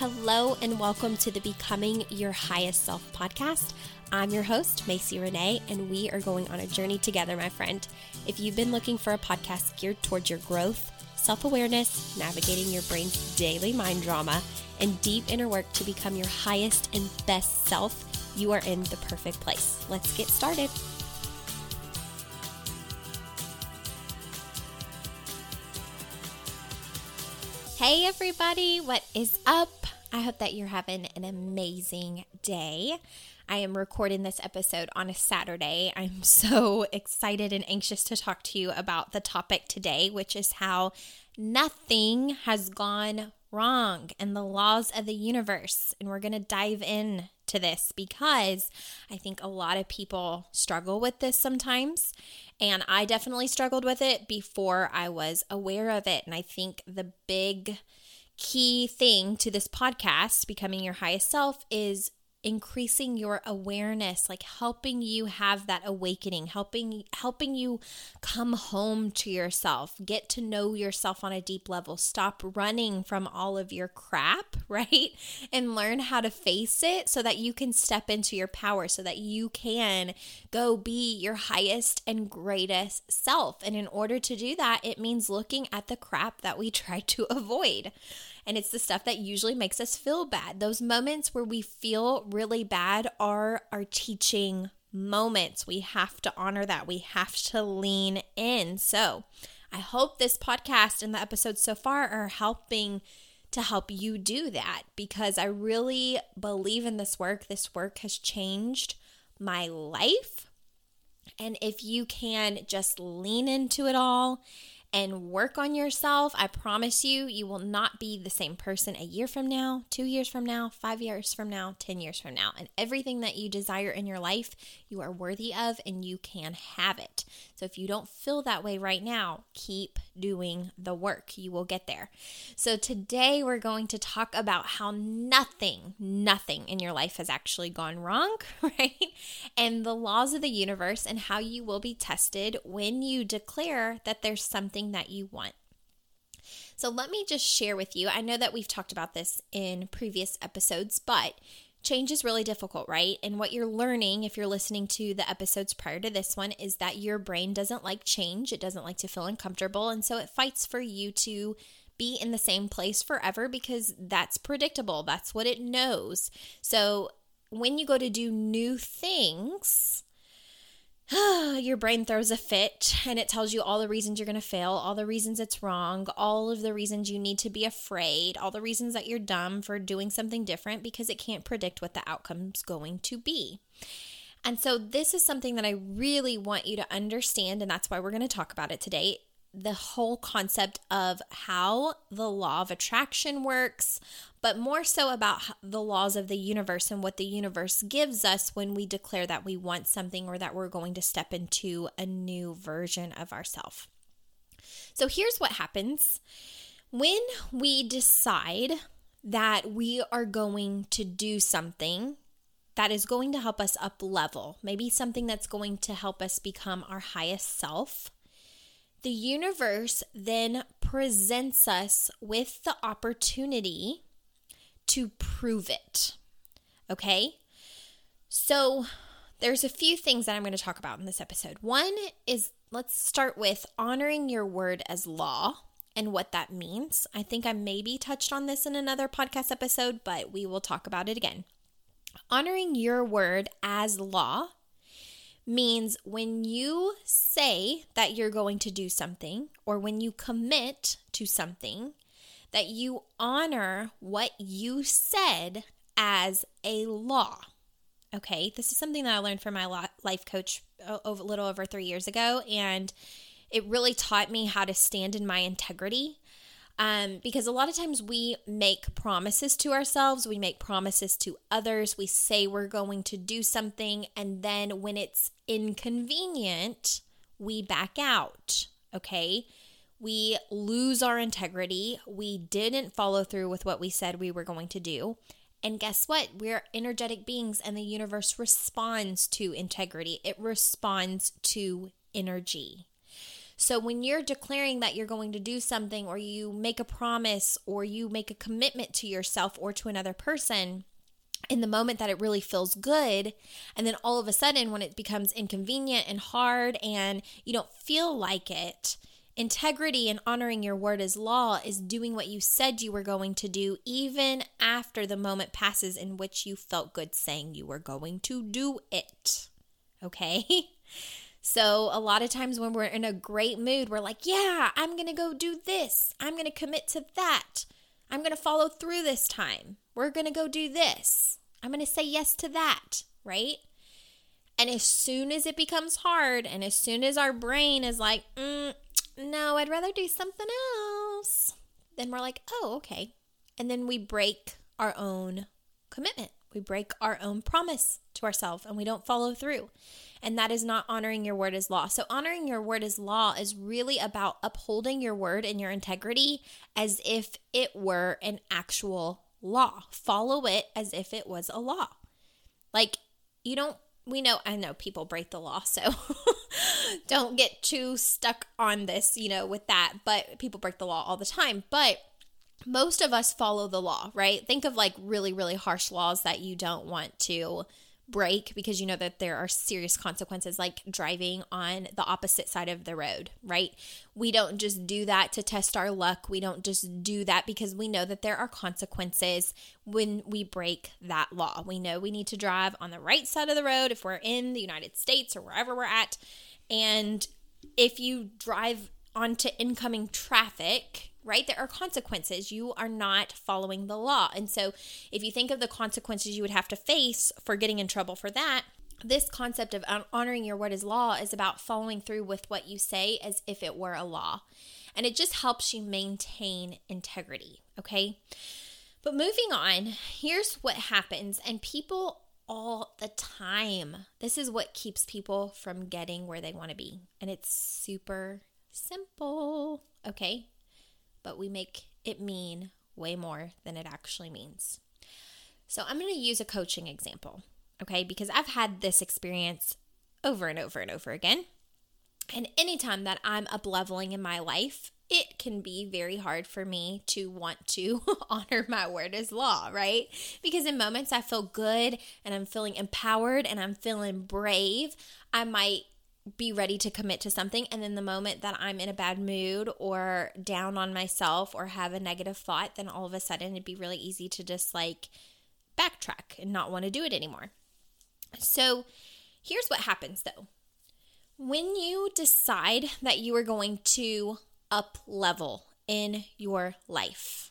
Hello, and welcome to the Becoming Your Highest Self podcast. I'm your host, Macy Renee, and we are going on a journey together, my friend. If you've been looking for a podcast geared towards your growth, self awareness, navigating your brain's daily mind drama, and deep inner work to become your highest and best self, you are in the perfect place. Let's get started. Hey, everybody, what is up? I hope that you're having an amazing day. I am recording this episode on a Saturday. I'm so excited and anxious to talk to you about the topic today, which is how nothing has gone wrong and the laws of the universe. And we're going to dive in to this because I think a lot of people struggle with this sometimes. And I definitely struggled with it before I was aware of it. And I think the big key thing to this podcast, Becoming Your Highest Self, is increasing your awareness like helping you have that awakening helping helping you come home to yourself get to know yourself on a deep level. Stop running from all of your crap right? And learn how to face it so that you can step into your power so that you can go be your highest and greatest self. And in order to do that it means looking at the crap that we try to avoid and it's the stuff that usually makes us feel bad. Those moments where we feel really bad are our teaching moments. We have to honor that. We have to lean in. So I hope this podcast and the episodes so far are helping to help you do that because I really believe in this work. This work has changed my life. And if you can just lean into it all and work on yourself, I promise you, you will not be the same person a year from now, two years from now, five years from now, 10 years from now. And everything that you desire in your life, you are worthy of and you can have it. So if you don't feel that way right now, keep doing the work. You will get there. So today we're going to talk about how nothing, nothing in your life has actually gone wrong, right? And the laws of the universe and how you will be tested when you declare that there's something something that you want. So, let me just share with you. I know that we've talked about this in previous episodes, but change is really difficult, right? And what you're learning, if you're listening to the episodes prior to this one, is that your brain doesn't like change. It doesn't like to feel uncomfortable. And so it fights for you to be in the same place forever because that's predictable. That's what it knows. So when you go to do new things, your brain throws a fit and it tells you all the reasons you're going to fail, all the reasons it's wrong, all of the reasons you need to be afraid, all the reasons that you're dumb for doing something different because it can't predict what the outcome's going to be. And so, this is something that I really want you to understand, and that's why we're going to talk about it today the whole concept of how the law of attraction works, but more so about the laws of the universe and what the universe gives us when we declare that we want something or that we're going to step into a new version of ourselves. So here's what happens when we decide that we are going to do something that is going to help us up level, maybe something that's going to help us become our highest self the universe then presents us with the opportunity to prove it. Okay? So, there's a few things that I'm going to talk about in this episode. One is let's start with honoring your word as law and what that means. I think I maybe touched on this in another podcast episode, but we will talk about it again. Honoring your word as law means when you say that you're going to do something or when you commit to something, that you honor what you said as a law. Okay, this is something that I learned from my life coach a little over three years ago, and it really taught me how to stand in my integrity um, because a lot of times we make promises to ourselves, we make promises to others, we say we're going to do something, and then when it's inconvenient, we back out. Okay. We lose our integrity. We didn't follow through with what we said we were going to do. And guess what? We're energetic beings, and the universe responds to integrity, it responds to energy. So when you're declaring that you're going to do something, or you make a promise, or you make a commitment to yourself or to another person, in the moment that it really feels good. And then all of a sudden, when it becomes inconvenient and hard and you don't feel like it, integrity and honoring your word as law is doing what you said you were going to do, even after the moment passes in which you felt good saying you were going to do it. Okay? So, a lot of times when we're in a great mood, we're like, yeah, I'm going to go do this. I'm going to commit to that. I'm going to follow through this time. We're going to go do this. I'm going to say yes to that, right? And as soon as it becomes hard, and as soon as our brain is like, mm, no, I'd rather do something else, then we're like, oh, okay. And then we break our own commitment. We break our own promise to ourselves and we don't follow through. And that is not honoring your word as law. So, honoring your word as law is really about upholding your word and your integrity as if it were an actual law. Follow it as if it was a law. Like, you don't, we know, I know people break the law, so don't get too stuck on this, you know, with that. But people break the law all the time. But most of us follow the law, right? Think of like really, really harsh laws that you don't want to break because you know that there are serious consequences like driving on the opposite side of the road, right? We don't just do that to test our luck. We don't just do that because we know that there are consequences when we break that law. We know we need to drive on the right side of the road if we're in the United States or wherever we're at. And if you drive onto incoming traffic, right? There are consequences. You are not following the law. And so, if you think of the consequences you would have to face for getting in trouble for that, this concept of honoring your word as law is about following through with what you say as if it were a law. And it just helps you maintain integrity, okay? But moving on, here's what happens, and people all the time. This is what keeps people from getting where they want to be. And it's super simple, okay? But we make it mean way more than it actually means. So I'm going to use a coaching example, okay? Because I've had this experience over and over and over again. And anytime that I'm up leveling in my life, it can be very hard for me to want to honor my word as law, right? Because in moments I feel good and I'm feeling empowered and I'm feeling brave, I might be ready to commit to something. And then the moment that I'm in a bad mood or down on myself or have a negative thought, then all of a sudden it'd be really easy to just like backtrack and not want to do it anymore. So here's what happens though when you decide that you are going to up level in your life,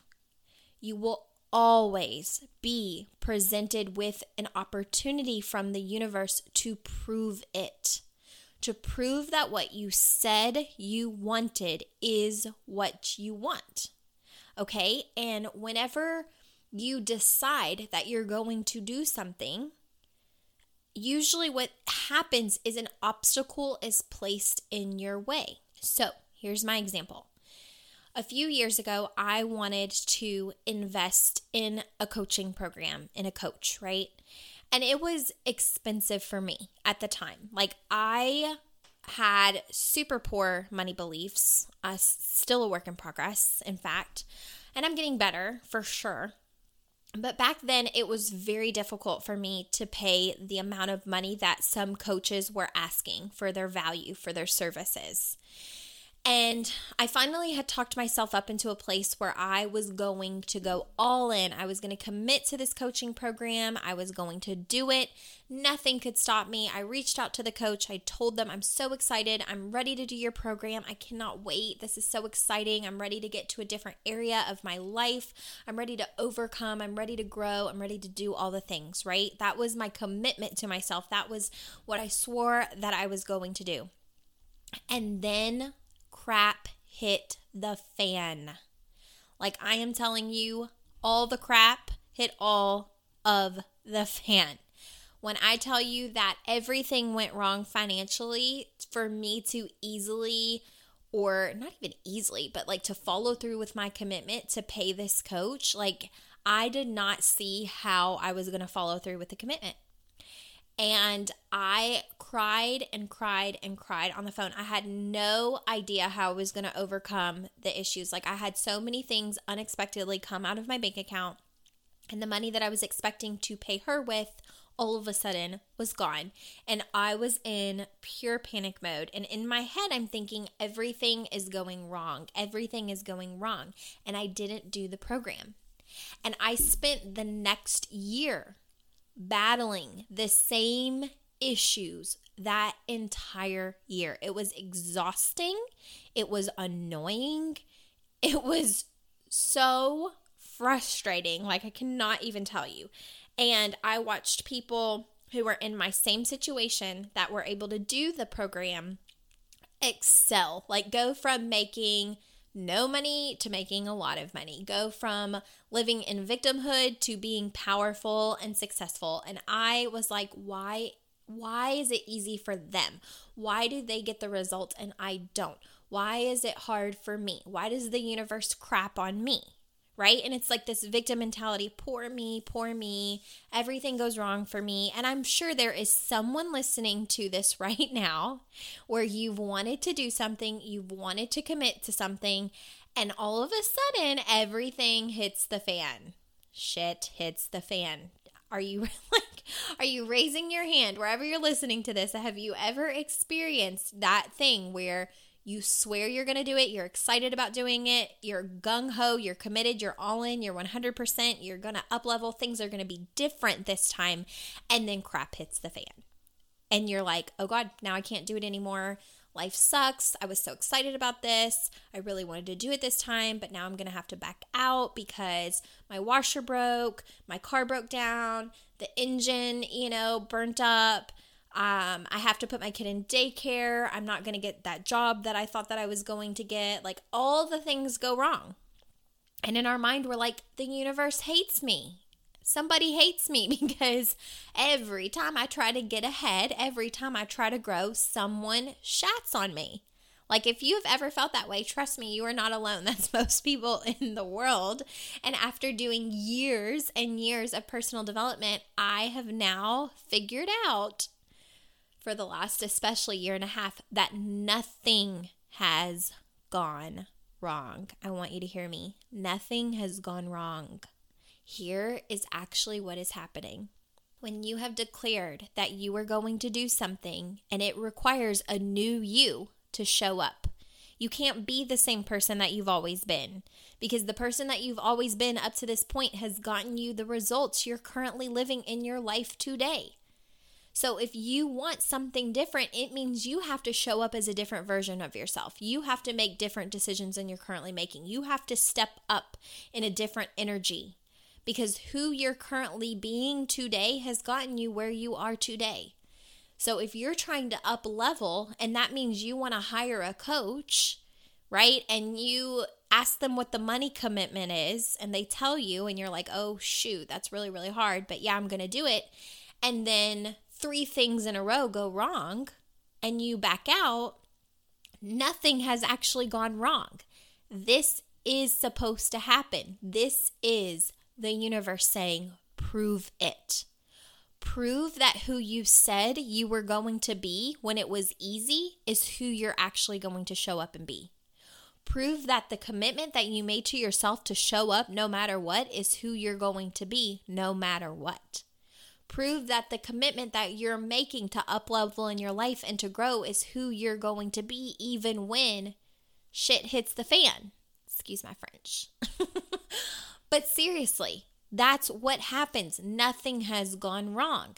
you will always be presented with an opportunity from the universe to prove it to prove that what you said you wanted is what you want. Okay? And whenever you decide that you're going to do something, usually what happens is an obstacle is placed in your way. So, here's my example. A few years ago, I wanted to invest in a coaching program, in a coach, right? And it was expensive for me at the time. Like, I had super poor money beliefs, uh, still a work in progress, in fact. And I'm getting better for sure. But back then, it was very difficult for me to pay the amount of money that some coaches were asking for their value, for their services. And I finally had talked myself up into a place where I was going to go all in. I was going to commit to this coaching program. I was going to do it. Nothing could stop me. I reached out to the coach. I told them, I'm so excited. I'm ready to do your program. I cannot wait. This is so exciting. I'm ready to get to a different area of my life. I'm ready to overcome. I'm ready to grow. I'm ready to do all the things, right? That was my commitment to myself. That was what I swore that I was going to do. And then crap hit the fan. Like I am telling you, all the crap hit all of the fan. When I tell you that everything went wrong financially, for me to easily, or not even easily, but like to follow through with my commitment to pay this coach, like I did not see how I was going to follow through with the commitment. And I cried and cried and cried on the phone. I had no idea how I was going to overcome the issues. Like, I had so many things unexpectedly come out of my bank account, and the money that I was expecting to pay her with all of a sudden was gone. And I was in pure panic mode. And in my head, I'm thinking everything is going wrong. Everything is going wrong. And I didn't do the program. And I spent the next year battling the same issues that entire year. It was exhausting. It was annoying. It was so frustrating. Like, I cannot even tell you. And I watched people who were in my same situation that were able to do the program excel, like go from making no money to making a lot of money, go from living in victimhood to being powerful and successful. And I was like, why? Why is it easy for them? Why do they get the results and I don't? Why is it hard for me? Why does the universe crap on me? Right? And it's like this victim mentality poor me, poor me, everything goes wrong for me. And I'm sure there is someone listening to this right now where you've wanted to do something, you've wanted to commit to something, and all of a sudden everything hits the fan. Shit hits the fan. Are you like are you raising your hand wherever you're listening to this? Have you ever experienced that thing where you swear you're going to do it. You're excited about doing it. You're gung ho. You're committed. You're all in. You're 100%. You're going to up level. Things are going to be different this time. And then crap hits the fan. And you're like, oh God, now I can't do it anymore. Life sucks. I was so excited about this. I really wanted to do it this time, but now I'm going to have to back out because my washer broke, my car broke down, the engine, you know, burnt up um, I have to put my kid in daycare. I'm not going to get that job that I thought that I was going to get. Like all the things go wrong. And in our mind, we're like, the universe hates me. Somebody hates me because every time I try to get ahead, every time I try to grow, someone shats on me. Like, if you have ever felt that way, trust me, you are not alone. That's most people in the world. And after doing years and years of personal development, I have now figured out for the last, especially year and a half, that nothing has gone wrong. I want you to hear me. Nothing has gone wrong. Here is actually what is happening. When you have declared that you are going to do something and it requires a new you to show up, you can't be the same person that you've always been because the person that you've always been up to this point has gotten you the results you're currently living in your life today. So if you want something different, it means you have to show up as a different version of yourself. You have to make different decisions than you're currently making. You have to step up in a different energy because who you're currently being today has gotten you where you are today. So if you're trying to up level and that means you want to hire a coach, right? And you ask them what the money commitment is and they tell you and you're like, "Oh shoot, that's really really hard, but yeah, I'm going to do it." And then three things in a row go wrong and you back out, nothing has actually gone wrong. This is supposed to happen. This is the universe saying, prove it. Prove that who you said you were going to be when it was easy is who you're actually going to show up and be. Prove that the commitment that you made to yourself to show up no matter what is who you're going to be no matter what. Prove that the commitment that you're making to up level in your life and to grow is who you're going to be, even when shit hits the fan. Excuse my French. but seriously, that's what happens. Nothing has gone wrong.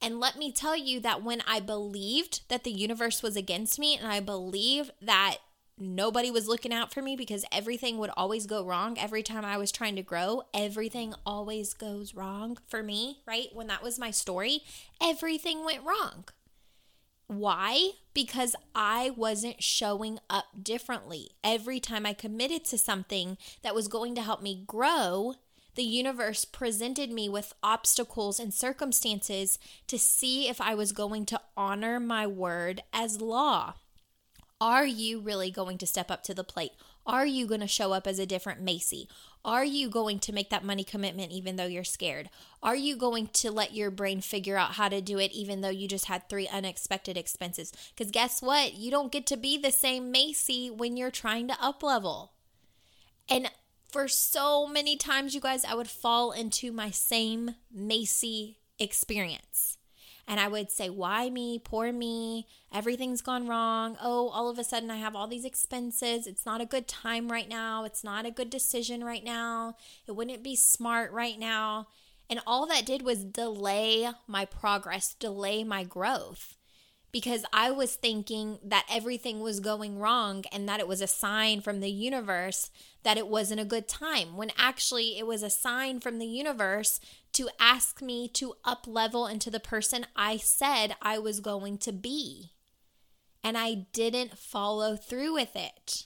And let me tell you that when I believed that the universe was against me and I believe that nobody was looking out for me because everything would always go wrong every time I was trying to grow. Everything always goes wrong for me, right? When that was my story, everything went wrong. Why? Because I wasn't showing up differently. Every time I committed to something that was going to help me grow, the universe presented me with obstacles and circumstances to see if I was going to honor my word as law. Are you really going to step up to the plate? Are you going to show up as a different Macy? Are you going to make that money commitment even though you're scared? Are you going to let your brain figure out how to do it even though you just had three unexpected expenses? Because guess what? You don't get to be the same Macy when you're trying to up level. And for so many times, you guys, I would fall into my same Macy experience. And I would say, Why me? Poor me. Everything's gone wrong. Oh, all of a sudden I have all these expenses. It's not a good time right now. It's not a good decision right now. It wouldn't be smart right now. And all that did was delay my progress, delay my growth because I was thinking that everything was going wrong and that it was a sign from the universe that it wasn't a good time when actually it was a sign from the universe to ask me to up level into the person I said I was going to be. And I didn't follow through with it.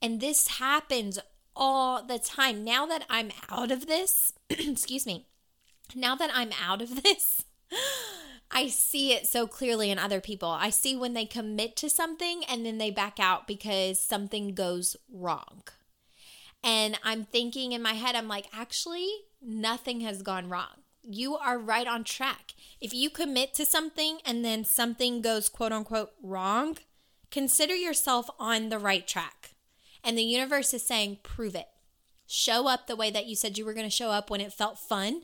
And this happens all the time. Now that I'm out of this, excuse me, now that I'm out of this, I see it so clearly in other people. I see when they commit to something and then they back out because something goes wrong. And I'm thinking in my head, I'm like, actually, nothing has gone wrong. You are right on track. If you commit to something and then something goes quote unquote wrong, consider yourself on the right track. And the universe is saying, prove it. Show up the way that you said you were going to show up when it felt fun,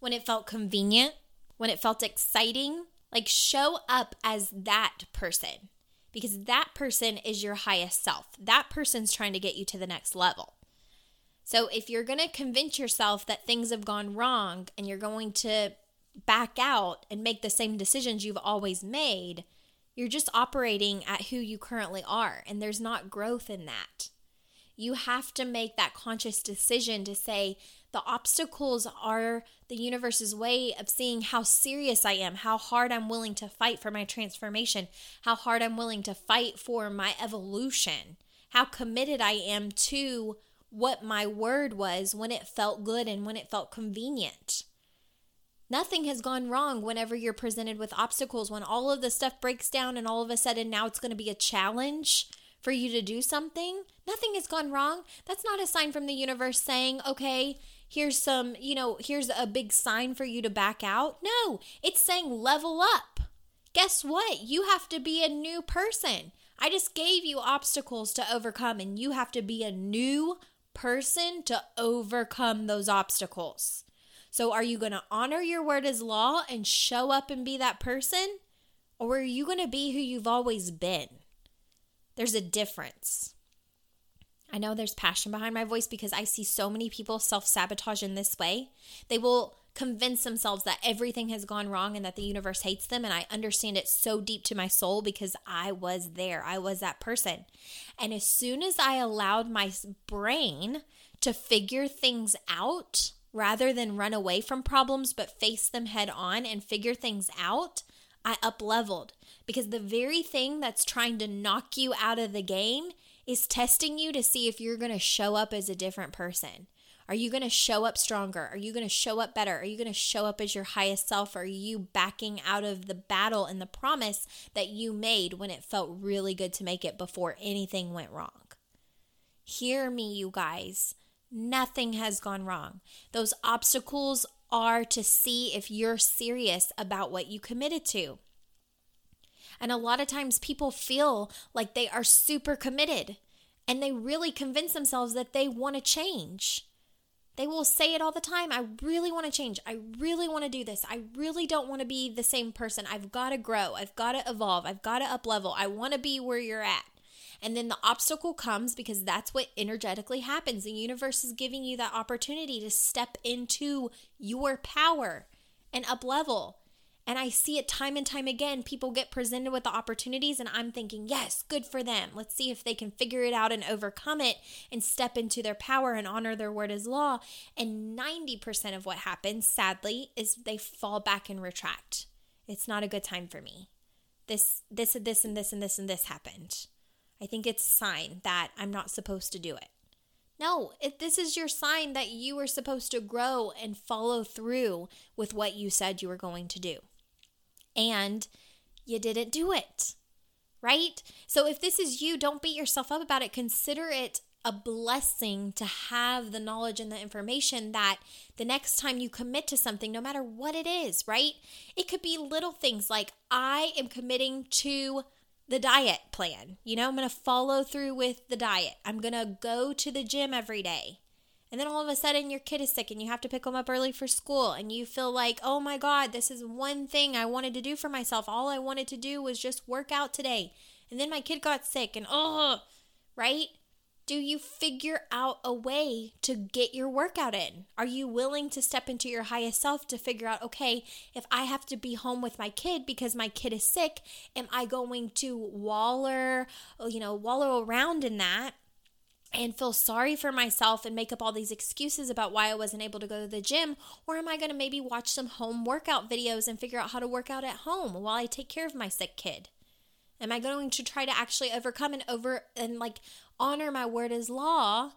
when it felt convenient, when it felt exciting. Like, show up as that person because that person is your highest self. That person's trying to get you to the next level. So, if you're going to convince yourself that things have gone wrong and you're going to back out and make the same decisions you've always made, you're just operating at who you currently are, and there's not growth in that. You have to make that conscious decision to say, the obstacles are the universe's way of seeing how serious I am, how hard I'm willing to fight for my transformation, how hard I'm willing to fight for my evolution, how committed I am to what my word was when it felt good and when it felt convenient. Nothing has gone wrong whenever you're presented with obstacles, when all of the stuff breaks down and all of a sudden now it's going to be a challenge for you to do something. Nothing has gone wrong. That's not a sign from the universe saying, okay, here's some, you know, here's a big sign for you to back out. No, it's saying level up. Guess what? You have to be a new person. I just gave you obstacles to overcome, and you have to be a new person to overcome those obstacles. So, are you going to honor your word as law and show up and be that person? Or are you going to be who you've always been? There's a difference. I know there's passion behind my voice because I see so many people self sabotage in this way. They will convince themselves that everything has gone wrong and that the universe hates them. And I understand it so deep to my soul because I was there. I was that person. And as soon as I allowed my brain to figure things out rather than run away from problems, but face them head on and figure things out, I up leveled because the very thing that's trying to knock you out of the game is testing you to see if you're going to show up as a different person. Are you going to show up stronger? Are you going to show up better? Are you going to show up as your highest self? Are you backing out of the battle and the promise that you made when it felt really good to make it before anything went wrong? Hear me, you guys. Nothing has gone wrong. Those obstacles are to see if you're serious about what you committed to. And a lot of times people feel like they are super committed and they really convince themselves that they want to change. They will say it all the time. I really want to change. I really want to do this. I really don't want to be the same person. I've got to grow. I've got to evolve. I've got to up level. I want to be where you're at. And then the obstacle comes because that's what energetically happens. The universe is giving you that opportunity to step into your power and up level. And I see it time and time again. People get presented with the opportunities, and I'm thinking, yes, good for them. Let's see if they can figure it out and overcome it and step into their power and honor their word as law. And 90% of what happens, sadly, is they fall back and retract. It's not a good time for me. This, this, and this, and this, and this, and this happened. I think it's a sign that I'm not supposed to do it. No, if this is your sign that you are supposed to grow and follow through with what you said you were going to do and you didn't do it. Right? So if this is you, don't beat yourself up about it. Consider it a blessing to have the knowledge and the information that the next time you commit to something, no matter what it is, right? It could be little things like I am committing to the diet plan. You know, I'm going to follow through with the diet. I'm going to go to the gym every day. And then all of a sudden your kid is sick and you have to pick them up early for school and you feel like, "Oh my god, this is one thing I wanted to do for myself. All I wanted to do was just work out today." And then my kid got sick and oh, right? Do you figure out a way to get your workout in? Are you willing to step into your highest self to figure out, okay, if I have to be home with my kid because my kid is sick, am I going to waller, you know, wallow around in that? And feel sorry for myself and make up all these excuses about why I wasn't able to go to the gym? Or am I going to maybe watch some home workout videos and figure out how to work out at home while I take care of my sick kid? Am I going to try to actually overcome and over and like honor my word as law?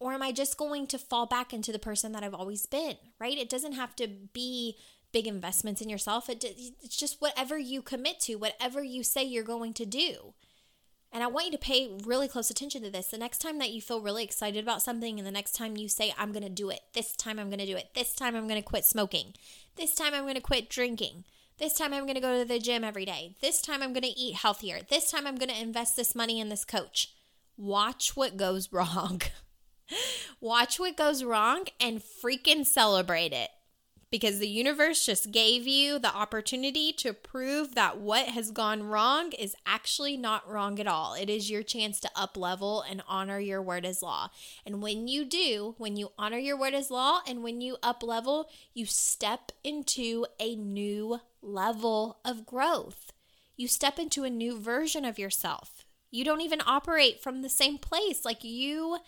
Or am I just going to fall back into the person that I've always been, right? It doesn't have to be big investments in yourself. It, it's just whatever you commit to, whatever you say you're going to do. And I want you to pay really close attention to this. The next time that you feel really excited about something, and the next time you say, I'm going to do it, this time I'm going to do it, this time I'm going to quit smoking, this time I'm going to quit drinking, this time I'm going to go to the gym every day, this time I'm going to eat healthier, this time I'm going to invest this money in this coach. Watch what goes wrong. Watch what goes wrong and freaking celebrate it because the universe just gave you the opportunity to prove that what has gone wrong is actually not wrong at all. It is your chance to up level and honor your word as law. And when you do, when you honor your word as law and when you up level, you step into a new level of growth. You step into a new version of yourself. You don't even operate from the same place. Like you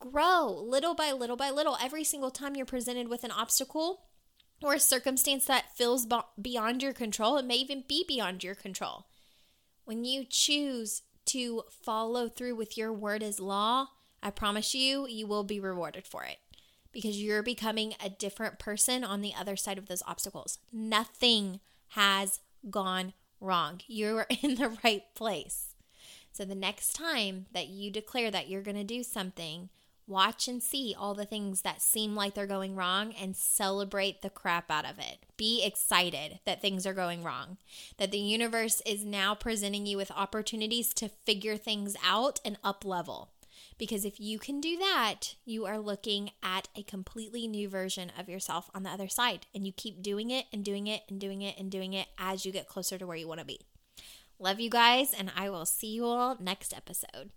grow little by little by little. Every single time you're presented with an obstacle, or a circumstance that feels beyond your control. It may even be beyond your control. When you choose to follow through with your word as law, I promise you, you will be rewarded for it because you're becoming a different person on the other side of those obstacles. Nothing has gone wrong. You're in the right place. So the next time that you declare that you're going to do something, Watch and see all the things that seem like they're going wrong and celebrate the crap out of it. Be excited that things are going wrong, that the universe is now presenting you with opportunities to figure things out and up level. Because if you can do that, you are looking at a completely new version of yourself on the other side. And you keep doing it and doing it and doing it and doing it as you get closer to where you want to be. Love you guys, and I will see you all next episode.